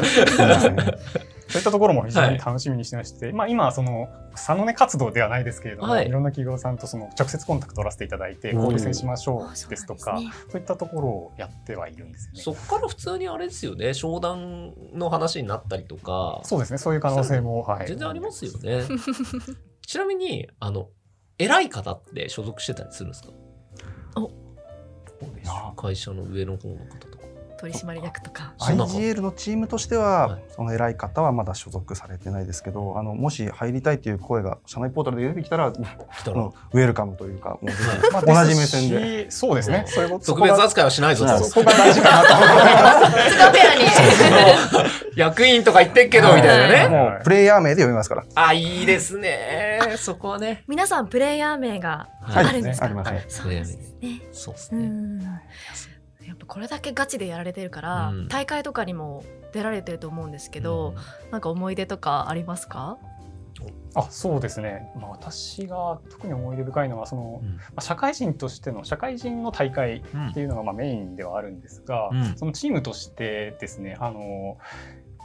そういったところも非常に楽しみにしてまして、まあ今その佐野根活動ではないですけれども、はい。い、ろんな企業さんとその直接コンタクトを取らせていただいてうん。交流戦しましょあうですとか、そうなんそういったところをやってはいるんですよね。そっから普通にあれですよね。商談の話になったりとか。そうですね、そういう可能性も、はい、全然ありますよね。ちなみにあの偉い方って所属してたりするんですか？会社の上の方の方とか。取締役とか。IGL のチームとしては、はいその偉い方はまだ所属されてないですけどあのもし入りたいという声が社内ポータルで出てきたら来たらあのウェルカムというかもうぜまあ同じ目線で。そうですね、そういうこと特別扱いはしないぞと。そこが大事かなと思います。役員とか言ってっけどみたいなね。もうプレイヤー名で読みますから。あ、いいですね。そこはね。皆さんプレイヤー名がはいあるんですか？ありますねそうですね。うそうですね。ん。やっぱこれだけガチでやられてるから、うん。大会とかにも出られてると思うんですけど、なんか思い出とかありますか？あそうですね、まあ、私が特に思い出深いのはその、うん。まあ、社会人としての社会人の大会うん。っていうのがまあメインではあるんですが、うん。そのチームとしてですねあの、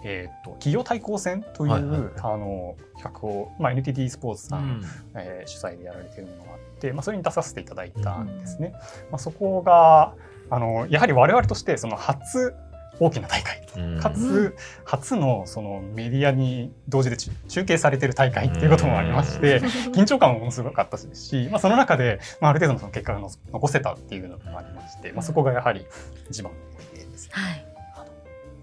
えー、と企業対抗戦という、はいはいあの企画を、まあ、NTT スポーツさん、うん。えー主催でやられているのがあって、まあ、それに出させていただいたんですね。まあ、そこがあのやはり我々としてその初大きな大会うんかつ初のそのメディアに同時で中中継されてる大会っていうこともありまして緊張感もものすごかったですし、まあ、その中で、まあ、ある程度のその結果がの残せたっていうのもありまして、まあ、そこがやはり一番の思い出ですね。はい。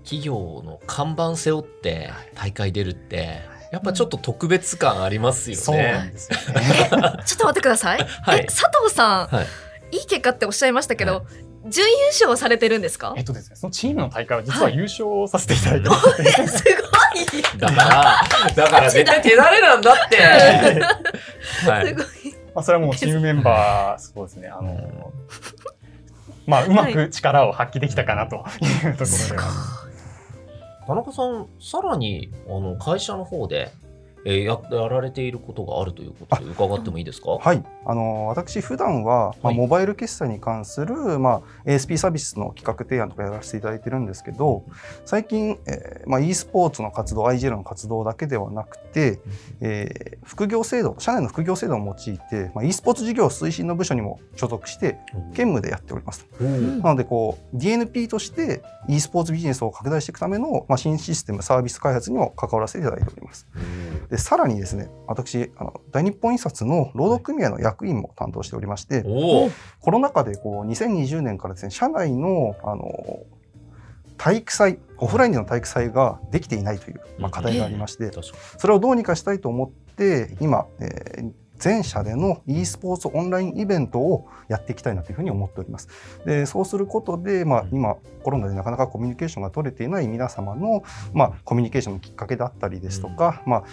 企業の看板背負って大会出るって、やっぱちょっと特別感ありますよね。そうなんですよね。ちょっと待ってください。はいえ佐藤さん、はい。いい結果っておっしゃいましたけど、は準優勝されてるんですか？え？っとですね、そのチームの大会は実は優勝させていただいてまして、えすごい。だから、だから絶対手だれなんだって。はい。すごい。まあ、それはもうチームメンバー、そうですね、あの、まあ、うまく力を発揮できたかなというところでは。田中さん、さらにあの会社の方で、えーややられていることがあるということで伺ってもいいですか？はい、あの私普段は、まあ、はい。モバイル決済に関する、まあ、ASP サービスの企画提案とかやらせていただいてるんですけど最近、えーまあ、e スポーツの活動 IGL の活動だけではなくて、えー副業制度社内の副業制度を用いて、まあ、e スポーツ事業推進の部署にも所属して兼務でやっております。うん。なのでこう DNP として e スポーツビジネスを拡大していくための、まあ、新システムサービス開発にも関わらせていただいております。でさらにですね私あの大日本印刷の労働組合の役員も担当しておりましておお。コロナ禍でこう2020年からですね社内のあの体育祭オフラインでの体育祭ができていないという、まあ、課題がありましてそれをどうにかしたいと思って今、えー全社での e スポーツオンラインイベントをやっていきたいなというふうに思っております。でそうすることで、まあ、今コロナでなかなかコミュニケーションが取れていない皆様の、まあ、コミュニケーションのきっかけだったりですとか、まあ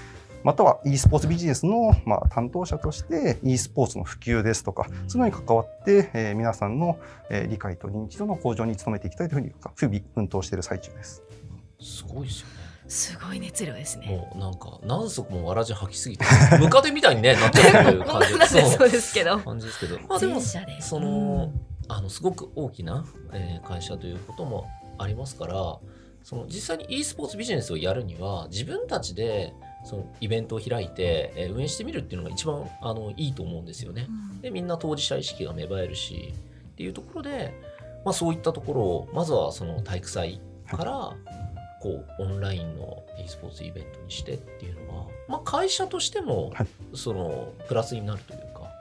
または e スポーツビジネスの、まあ、担当者として e スポーツの普及ですとか、そういうのに関わって、えー皆さんの、えー理解と認知度の向上に努めていきたいというふうに日々奮闘している最中です。すごいですよねすごい熱量ですね。もうなんか何足もわらじ吐きすぎて ムカデみたいに、ね、なっちゃってる感じ なんでそうですけど。感じですけど、まあ、でもその,、あのすごく大きな、えー会社ということもありますからその実際に e スポーツビジネスをやるには自分たちでそのイベントを開いて、えー運営してみるっていうのが一番あのいいと思うんですよね。でみんな当事者意識が芽生えるしっていうところで、まあ、そういったところをまずはその体育祭からこうオンラインの e スポーツイベントにしてっていうのは、まあ、会社としてもはいそのプラスになるというか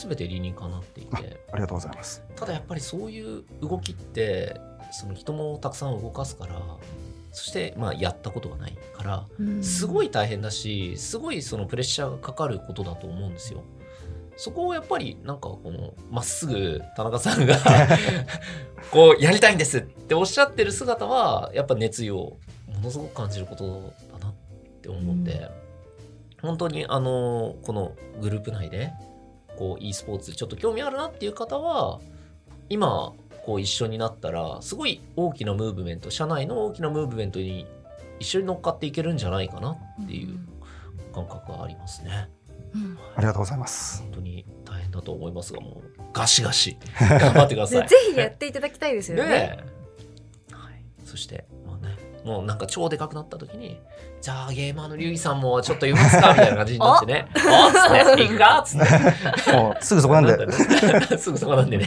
全て理にかなっていてありがとうございます。ただやっぱりそういう動きってその人もたくさん動かすからそしてまあやったことがないからすごい。い大変だしすごいそのプレッシャーがかかることだと思うんですよ。そこをやっぱりなんかこのまっすぐ田中さんが こうやりたいんですっておっしゃってる姿はやっぱ熱意をものすごく感じることだなって思うんで、本当にあのこのグループ内でこう e スポーツちょっと興味あるなっていう方は今こう一緒になったらすごい大きなムーブメント社内の大きなムーブメントに一緒に乗っかっていけるんじゃないかなっていう感覚がありますね。うんありがとうございます。本当に大変だと思いますがもうガシガシ 頑張ってください。ぜぜひやっていただきたいですよね。ねえはい、そしてもうなんか超でかくなった時にじゃあゲーマーのリュウイさんもちょっといますかみたいな感じになってね「おっ!」つって「行くか?」っつって。もうすぐそこなんで。すぐそこなんでね。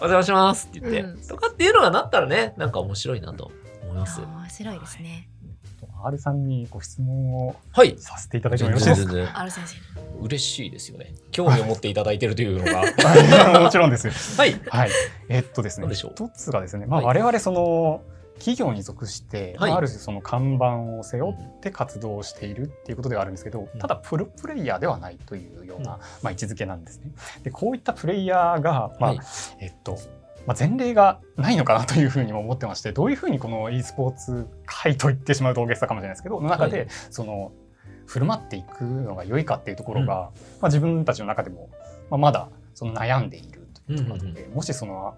お邪魔しますって言って、うん。とかっていうのがなったらねなんか面白いなと思います。面白いですね。R さんにご質問をはい。させていただいてもよろしいですか？全然ある先生。嬉しいですよね。興味を持っていただいてるというのが。は いもちろんですよ。はい。はい。えっとですね、何でしょう？一つがですね、まあ、はい。我々その企業に属して、はい。まあある種その看板を背負って活動しているっていうことではあるんですけど、うん。ただプロプレイヤーではないというような、まあ、位置づけなんですね。でこういったプレイヤーが、まあはい。えっとまあ、前例がないのかなというふうにも思ってましてどういうふうにこの e スポーツ界と言ってしまうと大げさかもしれないですけどの中で、はい。その振る舞っていくのが良いかっていうところが、まあ、自分たちの中でも、まあ、まだその悩んでいるというところなので、もしその、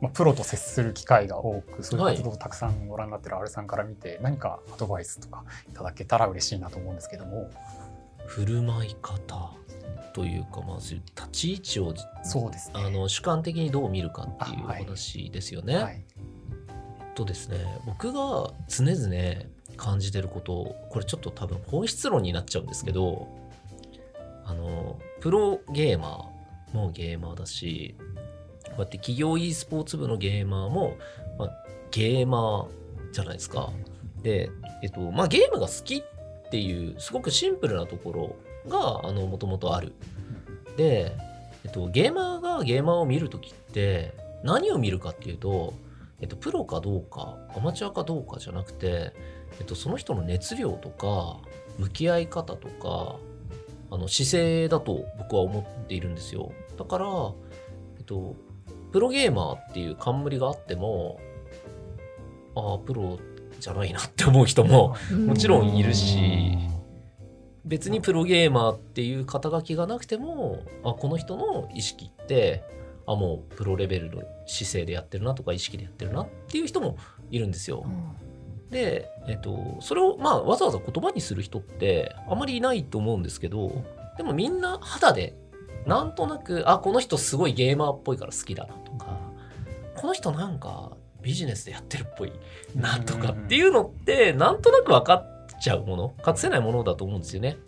まあ、プロと接する機会が多くそういう活動をたくさんご覧になってる R さんから見て、何かアドバイスとかいただけたら嬉しいなと思うんですけども振る舞い方というかまず立ち位置をそうですね。あの主観的にどう見るかっていう話ですよね。はいえっとですね僕が常々感じてることこれちょっと多分本質論になっちゃうんですけどあのプロゲーマーもゲーマーだしこうやって企業 e スポーツ部のゲーマーも、まあ、ゲーマーじゃないですか。で、えっとまあ、ゲームが好きっていうすごくシンプルなところがあのもともとある。で、えっと、ゲーマーがゲーマーを見るときって何を見るかっていうと、えっと、プロかどうかアマチュアかどうかじゃなくて、えっと、その人の熱量とか向き合い方とかあの姿勢だと僕は思っているんですよだから、えっと、プロゲーマーっていう冠があってもああプロじゃないなって思う人ももちろんいるし別にプロゲーマーっていう肩書きがなくてもあこの人の意識ってあもうプロレベルの姿勢でやってるなとか意識でやってるなっていう人もいるんですよ。で、えっと、それをまあわざわざ言葉にする人ってあまりいないと思うんですけどでもみんな肌でなんとなくあこの人すごいゲーマーっぽいから好きだなとかこの人なんかビジネスでやってるっぽいなとかっていうのってなんとなく分かっちゃうもの隠せないものだと思うんですよね。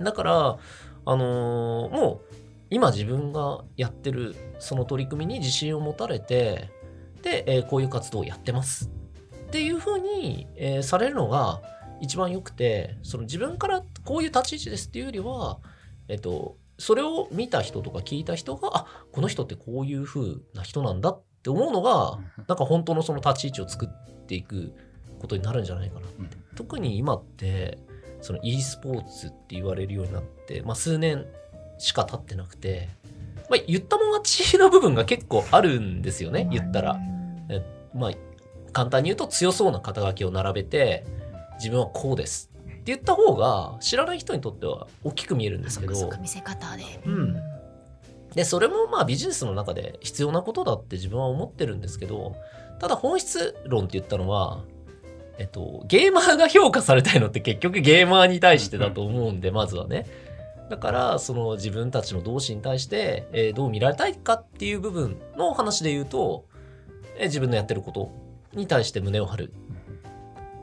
だからあのーもう今自分がやってるその取り組みに自信を持たれてで、えーこういう活動をやってます。っていうふうに、えーされるのが一番よくてその自分からこういう立ち位置ですっていうよりは、えっと、それを見た人とか聞いた人があこの人ってこういうふうな人なんだって思うのがなんか本当のその立ち位置を作っていくことになるんじゃないかなって。特に今ってその e スポーツって言われるようになって、まあ、数年しか経ってなくて、まあ、言ったもん勝ちの部分が結構あるんですよね言ったら。えまあ簡単に言うと強そうな肩書きを並べて自分はこうです言った方が知らない人にとっては大きく見えるんですけど。見せ方で。うん。でそれもまあビジネスの中で必要なことだって自分は思ってるんですけどただ本質論って言ったのは、えっと、ゲーマーが評価されたいのって結局ゲーマーに対してだと思うんでまずはね。だからその自分たちの同志に対して、えーどう見られたいかっていう部分の話で言うと、えー自分のやってることに対して胸を張る。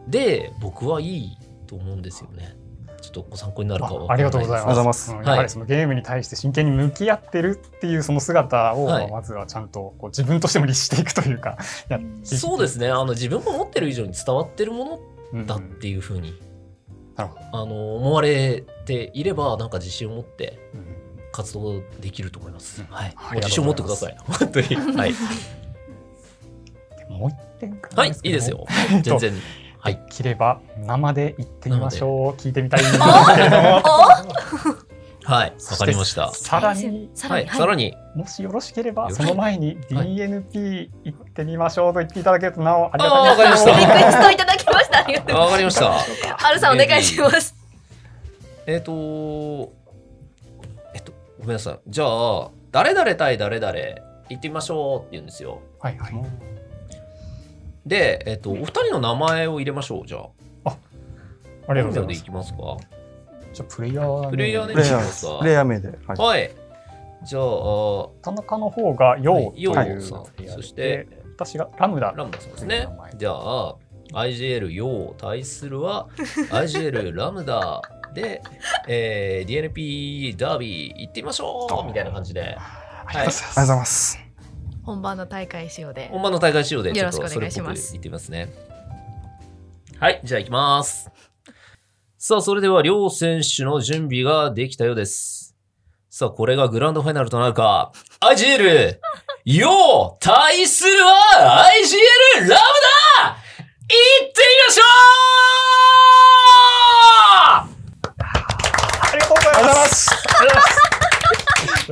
で僕はいいと思うんですよね。ちょっとご参考になるかはあありがとうございま。ますす。うんやはりそのゲームに対して真剣に向き合ってるっていうその姿を、はい。まずはちゃんとこう自分としても律していくというか、やっていくそうですね。あの自分が持ってる以上に伝わってるものうんだっていうふうに、なるほあの思われていればなんか自信を持ってうん。活動できると思います。うん。はい、あもう自信を持ってください。本当に。はい、もう一点かはい、いいですよ。全然。はい。切れば生で行ってみましょう。聞いてみたいんですけれども。はい、わかりました。さらに、はい、さらに、さらに、もしよろしければ、その前にはい DNP 行ってみましょうと言っていただけるとなおありがたいあーわかりましたリクエストいただきました。ありがとうわかりました。アルさんお願いします。えっ、と、えっと、ごめんなさい。じゃあ、誰々対誰々行ってみましょうって言うんですよ。はいはい。で、えっと、お二人の名前を入れましょう。じゃあ、ありがとうござい本名でいます。きますか？じゃあプレイヤー、プレイヤーねプレイヤーそうそうプレイヤー名で。はいはい。じゃあ、田中の方がヨウというはいプヨウレイヤーでそして私がラムダ。ラムダさんですね。じゃあ、IGL ヨウ対するは IGL ラムダで、えー、DNP ダービー行ってみましょうみたいな感じで、ありがとうございます。ありがとうございます。本番の大会仕様で。本番の大会仕様でちょっとよろしくお願いそれっぽくします行ってみますね。はい、じゃあ行きます。さあ、それでは両選手の準備ができたようです。さあ、これがグランドファイナルとなるか。IGL! よう対するは IGL ラムダ行ってみましょありがとうございます。ありがとうございます。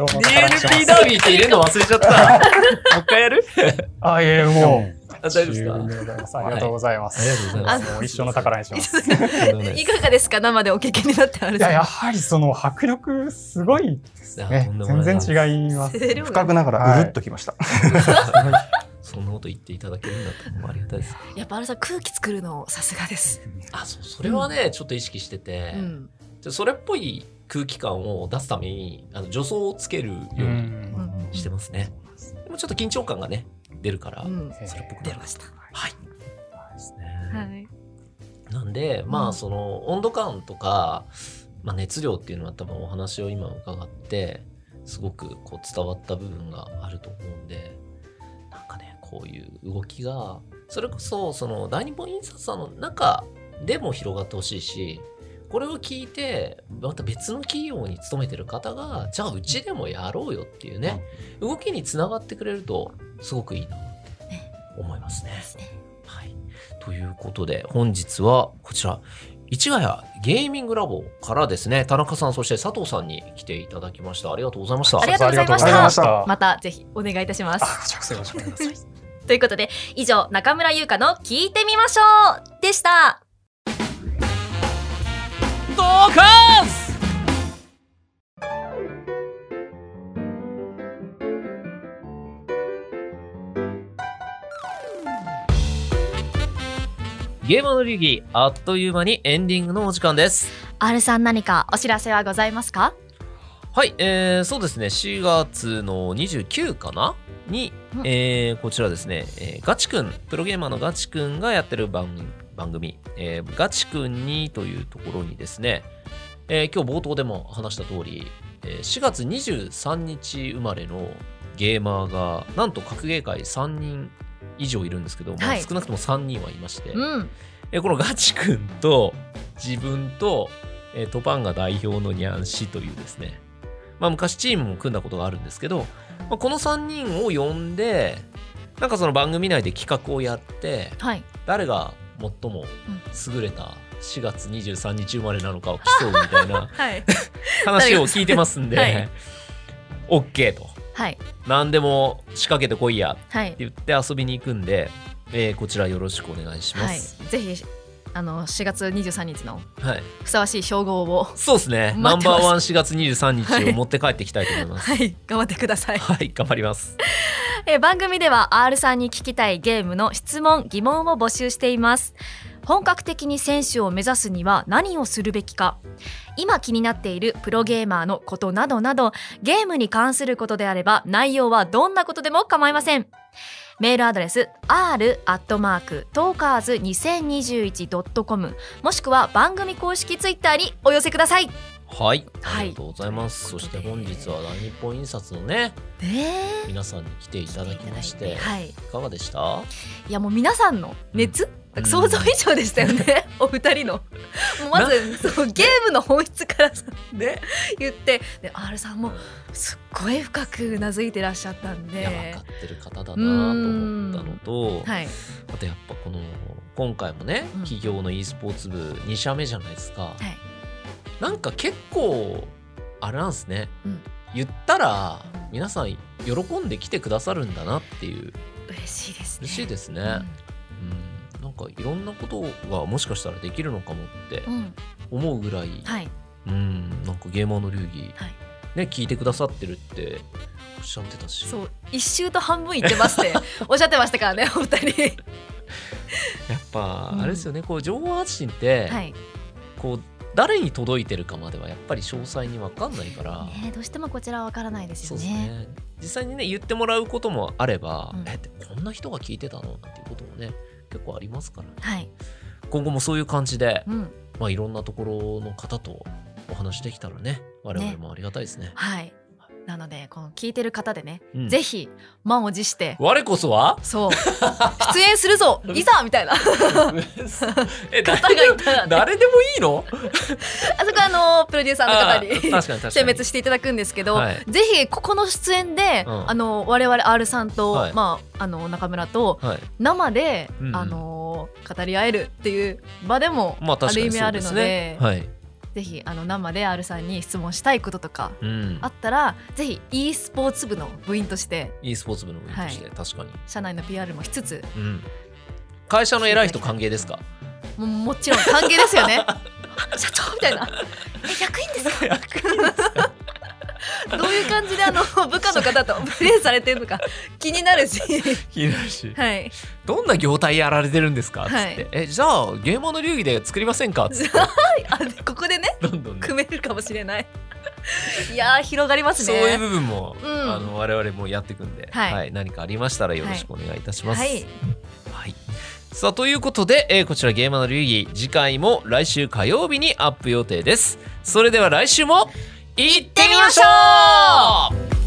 !DNP ダービーって入れるの忘れちゃった。もう一回やる？あ、いえ、もう。あ大丈夫ですか？十分でございます。ありがとうございます。ありがとうございますもう一生の宝にします。いかがですか？生でお聞きになってあるいや、やはりその迫力すごいですね全然違います。深くながらうるっときました。そんなこと言っていただけるんだったらありがたいです。やっぱあれさん空気作るのさすがです。あ、そう、それはね、ちょっと意識してて、うん。じゃあそれっぽい空気感を出すために、あの助走をつけるよううにんしてますね。でもちょっと緊張感がね、出るから、うん。それっぽく出ました。はい。ですね。はい。なんで、まあ、うんその温度感とか、まあ、熱量っていうのは多分お話を今伺って、すごくこう伝わった部分があると思うんで、なんかね、こういう動きが、それこそ、その大日本印刷さんの中でも広がってほしいし、これを聞いて、また別の企業に勤めてる方が、じゃあうちでもやろうよっていうね、動きにつながってくれると、すごくいいなって思いますね。はい。ということで、本日はこちら、市ヶ谷ゲーミングラボからですね、田中さん、そして佐藤さんに来ていただきました。ありがとうございました。ありがとうございましありがとうございましたた。またぜひお願いいたします。ということで、以上、中村優香の聞いてみましょうでした。ドカンスゲームの流儀、あっという間にエンディングのお時間です。R さん何かお知らせはございますか？はい、えー、そうですね、4月の29かな？に、うん。えーこちらですね、えーガチくん、プロゲーマーのガチくんがやってる番番組、えーガチくんにというところにですね、えー今日冒頭でも話した通り、えー4月23日生まれのゲーマーが、なんと格ゲー界3人以上いるんですけど、まあはい少なくとも3人はいまして、このガチくんと自分と、えートパンが代表のニャンシというですね、まあ、昔チームも組んだことがあるんですけど、まあ、この3人を呼んでなんかその番組内で企画をやってはい。誰が最も優れた4月23日生まれなのかを競うみたいな はい。話を聞いてますんで、はい。OK と。はい。何でも仕掛けてこいやってはい。言って遊びに行くんで、えーこちらよろしくお願いしまはい。す。ぜひあの4月23日のはい、ふさわしい称号をそうですね。ナンバーワン4月23日を持って帰っていきたいと思います。はい。頑張ってください。はい、頑張ります。え番組では R さんに聞きたいゲームの質問疑問を募集しています。本格的に選手を目指すには何をするべきか。今気になっているプロゲーマーのことなどなどゲームに関することであれば内容はどんなことでも構いません。メールアドレス r アットマークトーカーズ 2021.com もしくは番組公式ツイッターにお寄せください。はい、はい。ありがとうございます。そして本日は大日本印刷のねね。皆さんに来ていただきまして、はい。いかがでした？いやもう皆さんの熱、うん。想像以上でしたよね、お二人の。もうまずそうゲームの本質からさね、言って。で R さんもすっごい深くうなずいてらっしゃったんいやで分かってる方だなと思ったのと、はい。あとやっぱこの今回もね、うん。企業の e スポーツ部2社目じゃないですか。はいなんか結構あれなんですね、うん。言ったら皆さん喜んで来てくださるんだなっていう。嬉しいですね。嬉しいですね、うん。うんなんかいろんなことがもしかしたらできるのかもってうん。思うぐらい、はい。うん。なんかゲーマーの流儀、はい。ね聞いてくださってるっておっしゃってたし。そう。一周と半分言ってますって おっしゃってましたからねお二人やっぱうん。あれですよね、こう情報発信って、はい。こう誰に届いてるかまではやっぱり詳細に分かんないから、ねどうしてもこちらはわからないですよね。ね。実際にね言ってもらうこともあれば、うん。えってこんな人が聞いてたのなんていうこともね結構ありますから。はい。今後もそういう感じで、うん。まあ、いろんなところの方とお話できたらね我々もありがたいですね。はいなのでこの聞いてる方でね、うん。ぜひ満を持して我こそは？そう。出演するぞ。いざみたいな。え方がいたら、ね、誰でもいいの？あそこはあのプロデューサーの方あーに選別していただくんですけど、はい。ぜひここの出演で、うん。あの我々 R さんと、はい。まああの中村とはい。生で、うんうん。あの語り合えるっていう場でもまある意味あるのでね。はい。ぜひあの生で R さんに質問したいこととかうんあ。ったらぜひ e スポーツ部の部員として e スポーツ部の部員として、確かに。社内の PR もしつつうん。会社の偉い人歓迎ですか？ももちろん歓迎ですよね 社長みたいなえ役員ですか？どういう感じであの 部下の方とプレーされてるのか気になるし。気になるし。はい。どんな業態やられてるんですか？つって、はい。え、じゃあ、ゲーマーの流儀で作りませんか？つって、あここでねどんどんね。組めるかもしれない。いやー広がりますね。そういう部分も、うん。あの我々もやっていくんで、はい。何かありましたらよろしくお願いいたします。はい。はい。さあということで、えーこちらゲーマーの流儀次回も来週火曜日にアップ予定です。それでは来週も行ってみましょう。